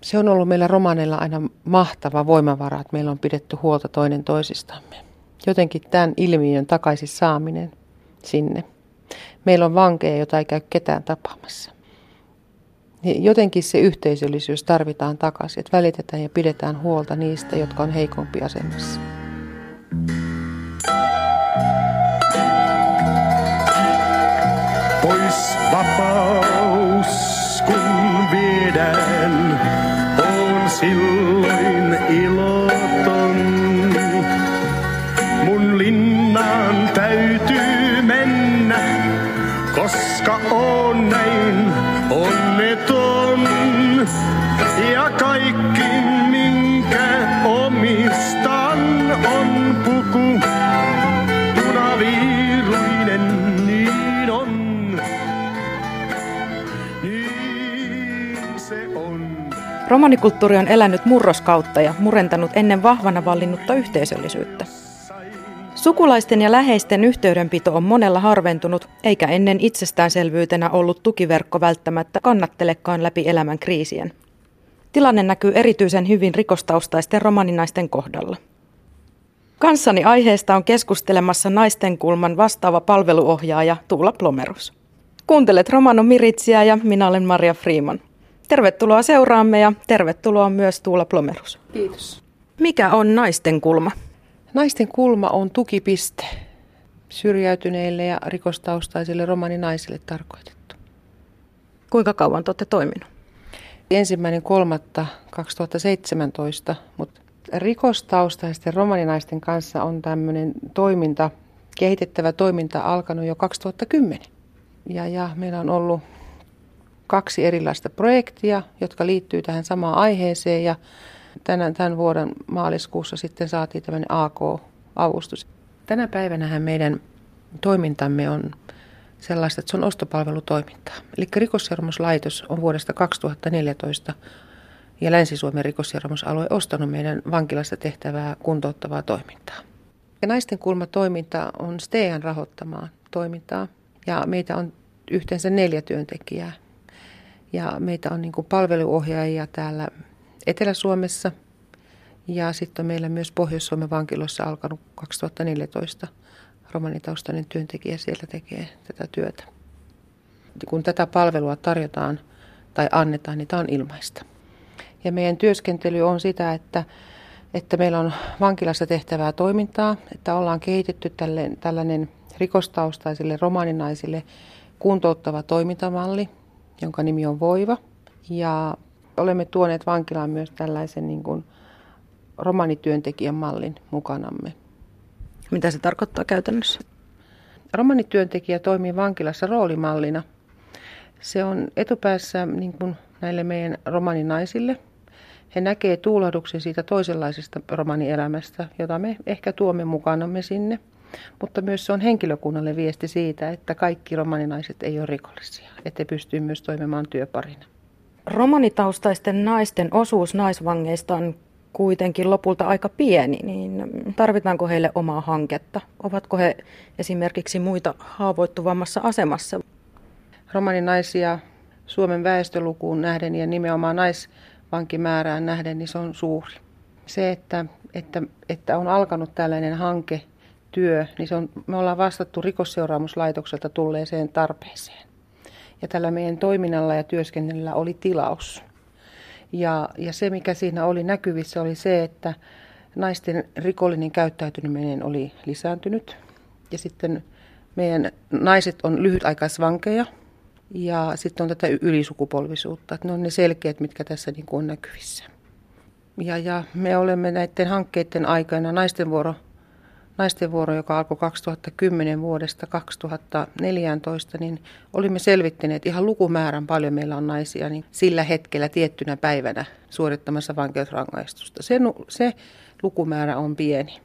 Se on ollut meillä romaneilla aina mahtava voimavara, että meillä on pidetty huolta toinen toisistamme. Jotenkin tämän ilmiön takaisin saaminen sinne. Meillä on vankeja, jota ei käy ketään tapaamassa. Jotenkin se yhteisöllisyys tarvitaan takaisin, että välitetään ja pidetään huolta niistä, jotka on heikompi asemassa. Pois vapaus, koska on näin onneton. Ja kaikki, minkä omistan, on puku punaviiruinen, niin on. Niin se on. Romanikulttuuri on elänyt murroskautta ja murentanut ennen vahvana vallinnutta yhteisöllisyyttä. Sukulaisten ja läheisten yhteydenpito on monella harventunut, eikä ennen itsestäänselvyytenä ollut tukiverkko välttämättä kannattelekaan läpi elämän kriisien. Tilanne näkyy erityisen hyvin rikostaustaisten romaninaisten kohdalla. Kanssani aiheesta on keskustelemassa naisten kulman vastaava palveluohjaaja Tuula Plomerus. Kuuntelet Romano Miritsiä ja minä olen Maria Freeman. Tervetuloa seuraamme ja tervetuloa myös Tuula Plomerus. Kiitos. Mikä on naisten kulma? Naisten kulma on tukipiste syrjäytyneille ja rikostaustaisille romaninaisille tarkoitettu. Kuinka kauan te olette toiminut? Ensimmäinen kolmatta 2017, mutta rikostaustaisten romaninaisten kanssa on tämmöinen toiminta, kehitettävä toiminta alkanut jo 2010. Ja, ja meillä on ollut kaksi erilaista projektia, jotka liittyy tähän samaan aiheeseen ja Tänä, tämän vuoden maaliskuussa sitten saatiin tämmöinen AK-avustus. Tänä päivänä meidän toimintamme on sellaista, että se on ostopalvelutoimintaa. Eli rikosseuraamuslaitos on vuodesta 2014 ja Länsi-Suomen rikosseuraamusalue ostanut meidän vankilassa tehtävää kuntouttavaa toimintaa. Ja naisten kulma toiminta on STEAN rahoittamaa toimintaa ja meitä on yhteensä neljä työntekijää. Ja meitä on niin palveluohjaajia täällä Etelä-Suomessa ja sitten on meillä myös Pohjois-Suomen vankilossa alkanut 2014 romanitaustainen työntekijä siellä tekee tätä työtä. Kun tätä palvelua tarjotaan tai annetaan, niin tämä on ilmaista. Ja meidän työskentely on sitä, että, että meillä on vankilassa tehtävää toimintaa, että ollaan kehitetty tälle, tällainen rikostaustaisille romaninaisille kuntouttava toimintamalli, jonka nimi on Voiva. Ja olemme tuoneet vankilaan myös tällaisen niin kuin romanityöntekijän mallin mukanamme. Mitä se tarkoittaa käytännössä? Romanityöntekijä toimii vankilassa roolimallina. Se on etupäässä niin kuin näille meidän romaninaisille. He näkee tuulahduksen siitä toisenlaisesta romanielämästä, jota me ehkä tuomme mukanamme sinne. Mutta myös se on henkilökunnalle viesti siitä, että kaikki romaninaiset ei ole rikollisia, että he pystyvät myös toimimaan työparina. Romanitaustaisten naisten osuus naisvangeista on kuitenkin lopulta aika pieni, niin tarvitaanko heille omaa hanketta? Ovatko he esimerkiksi muita haavoittuvammassa asemassa? Romaninaisia Suomen väestölukuun nähden ja nimenomaan naisvankimäärään nähden, niin se on suuri. Se, että, että, että on alkanut tällainen hanke, työ, niin se on, me ollaan vastattu rikosseuraamuslaitokselta tulleeseen tarpeeseen. Ja tällä meidän toiminnalla ja työskennellä oli tilaus. Ja, ja se, mikä siinä oli näkyvissä, oli se, että naisten rikollinen käyttäytyminen oli lisääntynyt. Ja sitten meidän naiset on lyhytaikaisvankeja ja sitten on tätä ylisukupolvisuutta. Että ne on ne selkeät, mitkä tässä niin kuin on näkyvissä. Ja, ja me olemme näiden hankkeiden aikana naisten vuoro naisten vuoro, joka alkoi 2010 vuodesta 2014, niin olimme selvittäneet ihan lukumäärän paljon meillä on naisia niin sillä hetkellä tiettynä päivänä suorittamassa vankeusrangaistusta. Se, se lukumäärä on pieni.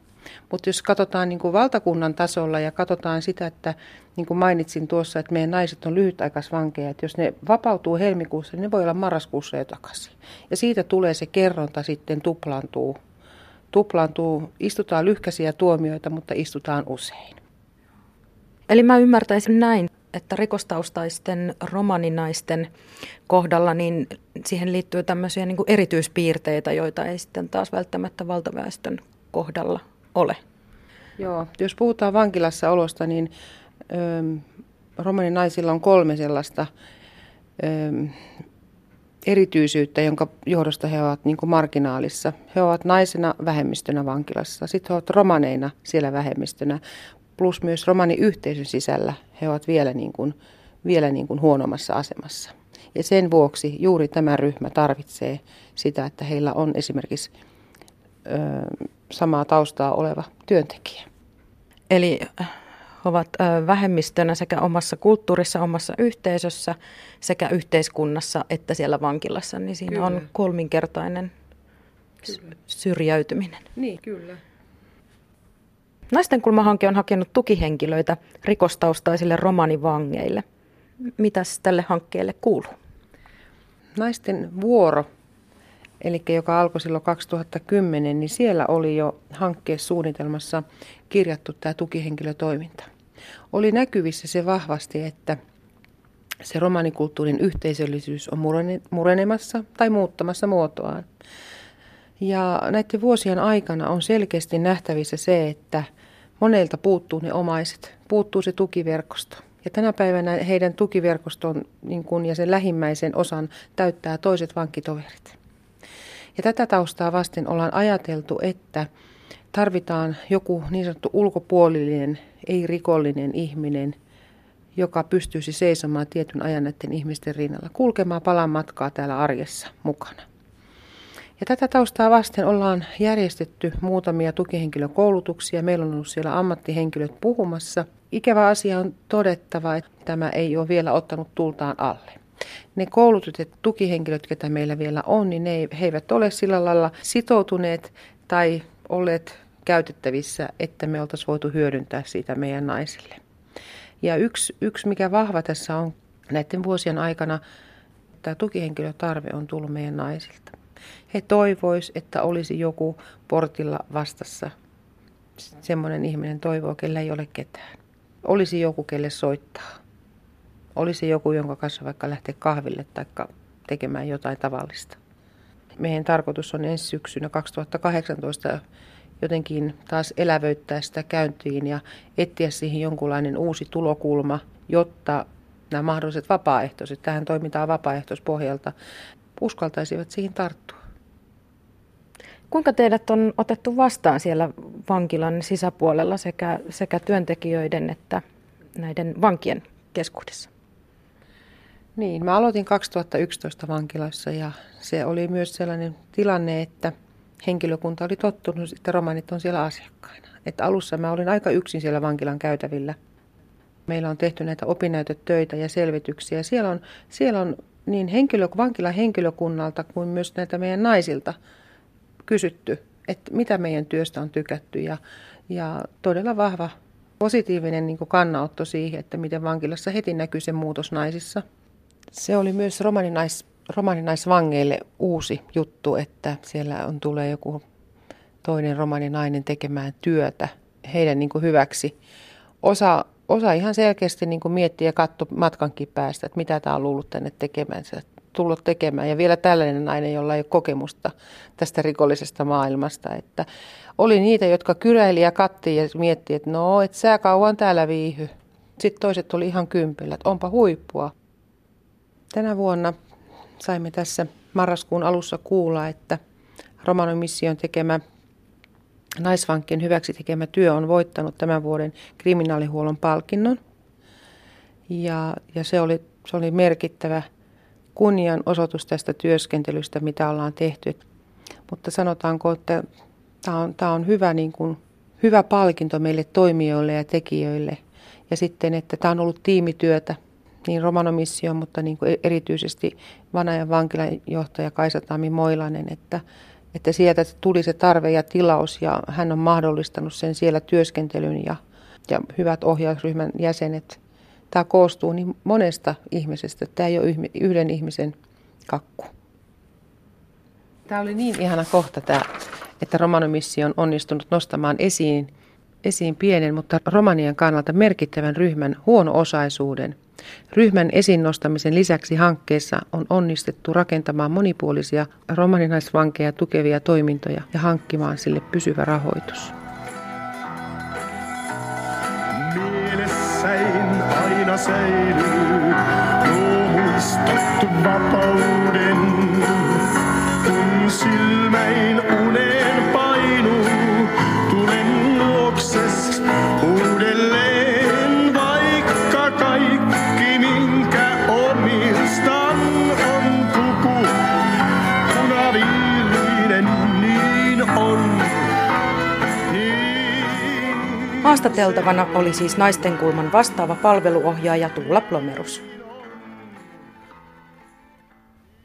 Mutta jos katsotaan niin kuin valtakunnan tasolla ja katsotaan sitä, että niin kuin mainitsin tuossa, että meidän naiset on lyhytaikaisvankeja, että jos ne vapautuu helmikuussa, niin ne voi olla marraskuussa jo takaisin. Ja siitä tulee se kerronta sitten tuplaantuu tuplaantuu, istutaan lyhkäisiä tuomioita, mutta istutaan usein. Eli mä ymmärtäisin näin. että rikostaustaisten romaninaisten kohdalla niin siihen liittyy tämmöisiä niin erityispiirteitä, joita ei sitten taas välttämättä valtaväestön kohdalla ole. Joo, jos puhutaan vankilassa olosta, niin ö, romaninaisilla on kolme sellaista ö, erityisyyttä, jonka johdosta he ovat niin marginaalissa. He ovat naisena vähemmistönä vankilassa, sitten he ovat romaneina siellä vähemmistönä, plus myös romaniyhteisön sisällä he ovat vielä, niin kuin, vielä niin kuin huonommassa asemassa. Ja sen vuoksi juuri tämä ryhmä tarvitsee sitä, että heillä on esimerkiksi ö, samaa taustaa oleva työntekijä. Eli ovat vähemmistönä sekä omassa kulttuurissa, omassa yhteisössä sekä yhteiskunnassa että siellä vankilassa, niin siinä kyllä. on kolminkertainen kyllä. syrjäytyminen. Niin, kyllä. Naisten kulmahanke on hakenut tukihenkilöitä rikostaustaisille romanivangeille. Mitäs tälle hankkeelle kuuluu? Naisten vuoro, eli joka alkoi silloin 2010, niin siellä oli jo hankkeessa suunnitelmassa kirjattu tämä tukihenkilötoiminta oli näkyvissä se vahvasti, että se romanikulttuurin yhteisöllisyys on murenemassa tai muuttamassa muotoaan. Ja näiden vuosien aikana on selkeästi nähtävissä se, että monelta puuttuu ne omaiset, puuttuu se tukiverkosto. Ja tänä päivänä heidän tukiverkoston niin kun, ja sen lähimmäisen osan täyttää toiset vankkitoverit. Ja tätä taustaa vasten ollaan ajateltu, että tarvitaan joku niin sanottu ulkopuolinen, ei-rikollinen ihminen, joka pystyisi seisomaan tietyn ajan näiden ihmisten rinnalla, kulkemaan palan matkaa täällä arjessa mukana. Ja tätä taustaa vasten ollaan järjestetty muutamia tukihenkilökoulutuksia. Meillä on ollut siellä ammattihenkilöt puhumassa. Ikävä asia on todettava, että tämä ei ole vielä ottanut tultaan alle. Ne koulutetut tukihenkilöt, joita meillä vielä on, niin ne, he eivät ole sillä lailla sitoutuneet tai olleet käytettävissä, että me oltaisiin voitu hyödyntää siitä meidän naisille. Ja yksi, yksi mikä vahva tässä on näiden vuosien aikana, tämä tukihenkilötarve on tullut meidän naisilta. He toivois, että olisi joku portilla vastassa. Semmoinen ihminen toivoo, kellä ei ole ketään. Olisi joku, kelle soittaa. Olisi joku, jonka kanssa vaikka lähtee kahville tai tekemään jotain tavallista. Meidän tarkoitus on ensi syksynä 2018 jotenkin taas elävöittää sitä käyntiin ja etsiä siihen jonkunlainen uusi tulokulma, jotta nämä mahdolliset vapaaehtoiset, tähän toimintaan vapaaehtoispohjalta, uskaltaisivat siihen tarttua. Kuinka teidät on otettu vastaan siellä vankilan sisäpuolella sekä, sekä työntekijöiden että näiden vankien keskuudessa? Niin, mä aloitin 2011 vankilassa ja se oli myös sellainen tilanne, että henkilökunta oli tottunut, että romanit on siellä asiakkaina. Että alussa mä olin aika yksin siellä vankilan käytävillä. Meillä on tehty näitä opinnäytetöitä ja selvityksiä. Siellä on, siellä on niin henkilö, vankilan henkilökunnalta kuin myös näitä meidän naisilta kysytty, että mitä meidän työstä on tykätty. Ja, ja todella vahva positiivinen niin kannanotto siihen, että miten vankilassa heti näkyy se muutos naisissa. Se oli myös romaninais romaninaisvangeille uusi juttu, että siellä on tulee joku toinen romaninainen tekemään työtä heidän niin kuin hyväksi. Osa, osa ihan selkeästi niin kuin miettii ja katsoi matkankin päästä, että mitä tämä on luullut tänne tekemään, tullut tekemään. Ja vielä tällainen nainen, jolla ei ole kokemusta tästä rikollisesta maailmasta. Että oli niitä, jotka kyräili ja katti ja mietti, että no, et sä kauan täällä viihy. Sitten toiset oli ihan kympillä, että onpa huippua. Tänä vuonna saimme tässä marraskuun alussa kuulla, että Romanomission tekemä naisvankkien hyväksi tekemä työ on voittanut tämän vuoden kriminaalihuollon palkinnon. Ja, ja se, oli, se oli merkittävä kunnianosoitus tästä työskentelystä, mitä ollaan tehty. Mutta sanotaanko, että tämä on, tämä on hyvä, niin kuin, hyvä palkinto meille toimijoille ja tekijöille. Ja sitten, että tämä on ollut tiimityötä niin Romanomissio, mutta niin kuin erityisesti Vanajan vankilan johtaja Kaisa Tami Moilanen, että, että sieltä tuli se tarve ja tilaus ja hän on mahdollistanut sen siellä työskentelyn ja, ja hyvät ohjausryhmän jäsenet. Tämä koostuu niin monesta ihmisestä, tämä ei ole yhden ihmisen kakku. Tämä oli niin ihana kohta tämä, että Romanomissio on onnistunut nostamaan esiin esiin pienen, mutta romanien kannalta merkittävän ryhmän huono-osaisuuden. Ryhmän esiin nostamisen lisäksi hankkeessa on onnistettu rakentamaan monipuolisia romaninaisvankeja tukevia toimintoja ja hankkimaan sille pysyvä rahoitus. Mielessäin aina säilyy vapauden, Haastateltavana oli siis naisten kulman vastaava palveluohjaaja Tuula Plomerus.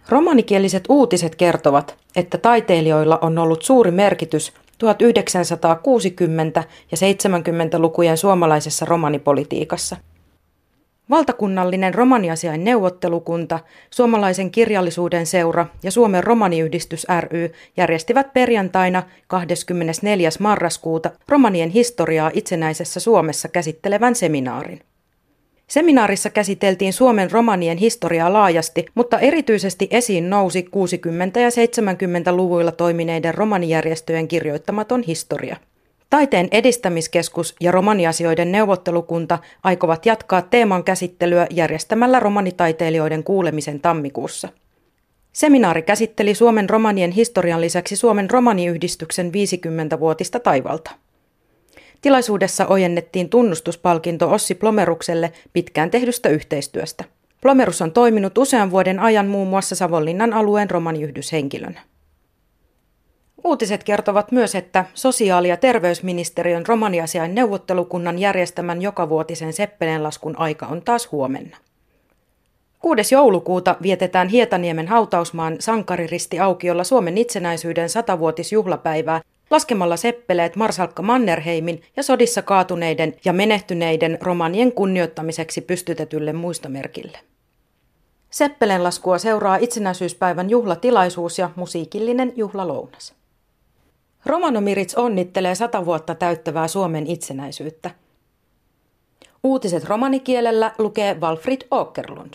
Romanikieliset uutiset kertovat, että taiteilijoilla on ollut suuri merkitys 1960- ja 70-lukujen suomalaisessa romanipolitiikassa. Valtakunnallinen romaniasiain neuvottelukunta, Suomalaisen kirjallisuuden seura ja Suomen romaniyhdistys ry järjestivät perjantaina 24. marraskuuta romanien historiaa itsenäisessä Suomessa käsittelevän seminaarin. Seminaarissa käsiteltiin Suomen romanien historiaa laajasti, mutta erityisesti esiin nousi 60- ja 70-luvuilla toimineiden romanijärjestöjen kirjoittamaton historia. Taiteen edistämiskeskus ja romaniasioiden neuvottelukunta aikovat jatkaa teeman käsittelyä järjestämällä romanitaiteilijoiden kuulemisen tammikuussa. Seminaari käsitteli Suomen romanien historian lisäksi Suomen romaniyhdistyksen 50-vuotista taivalta. Tilaisuudessa ojennettiin tunnustuspalkinto Ossi Plomerukselle pitkään tehdystä yhteistyöstä. Plomerus on toiminut usean vuoden ajan muun muassa Savonlinnan alueen romaniyhdyshenkilönä. Uutiset kertovat myös, että sosiaali- ja terveysministeriön romaniasiain neuvottelukunnan järjestämän jokavuotisen seppelenlaskun aika on taas huomenna. 6. joulukuuta vietetään Hietaniemen hautausmaan sankariristi aukiolla Suomen itsenäisyyden satavuotisjuhlapäivää laskemalla seppeleet Marsalkka Mannerheimin ja sodissa kaatuneiden ja menehtyneiden romanien kunnioittamiseksi pystytetylle muistomerkille. Seppelen laskua seuraa itsenäisyyspäivän juhlatilaisuus ja musiikillinen juhlalounas. Romanomiritz onnittelee sata vuotta täyttävää Suomen itsenäisyyttä. Uutiset romanikielellä lukee Walfrid Åkerlund.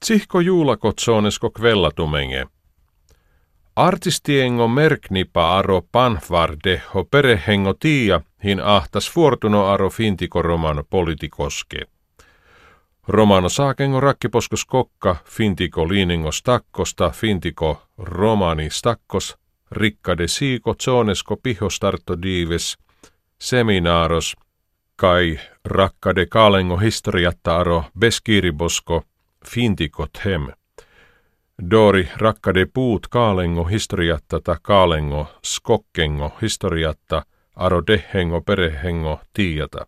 Tsihko juulakotsonesko kvellatumenge. Artistiengo merknipa aro panvardeho perehengo tiia hin ahtas fortuno aro fintiko romano politikoske. Romano saakengo rakkiposkos kokka, fintiko liiningo stakkosta, fintiko romani stakkos, rikkade siiko zonesko pihostarto diives, seminaaros, kai rakkade kaalengo historiatta aro beskiribosko, fintikot hem. Dori rakkade puut kaalengo historiatta ta kaalengo skokkengo historiatta aro dehengo perehengo tiiata.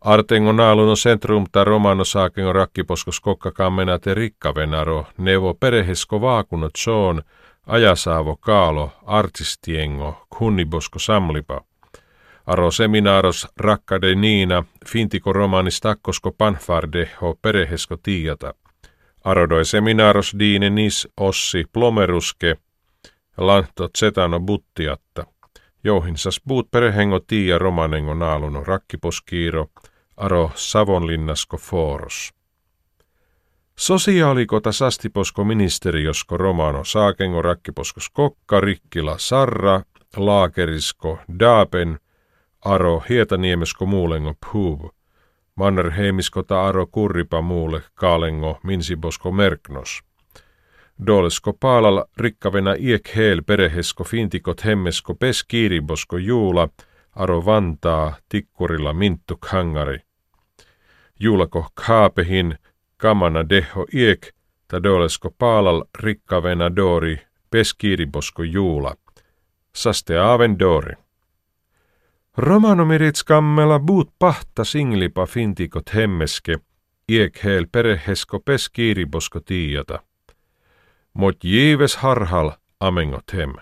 Artengo naaluno centrum ta romano saakengo rakkiposko skokkakamena te rikkavenaro nevo perehesko vaakuno tsoon ajasaavo kaalo artistiengo kunnibosko samlipa. Aro seminaaros rakkade niina fintiko romanis takkosko panfardeho perehesko tiiata. Arodoi seminaaros diine nis ossi plomeruske, lanto zetano buttiatta. Jouhinsas buut perehengo tiia romanengo naaluno rakkiposkiiro, aro Savonlinnasko foros. Sosiaalikota sastiposko ministeriosko romano saakengo rakkiposkos kokka rikkila sarra, laakerisko daapen, aro hietaniemesko muulengo puuv. Mannerheimiskota aro kurripa muulle kaalengo minsibosko merknos. Dolesko paalal rikkavena iek heel perehesko fintikot hemmesko peskiiribosko juula, aro vantaa tikkurilla minttuk hangari. Juulako kaapehin, kamana deho iek, ta dolesko paalal rikkavena dori peskiiribosko juula. Saste aaven dori. Romanomirit skammela buut pahta singlipa fintikot hemmeske, iek perehesko peskiiribosko tiiata. Mot jiives harhal amengot hem.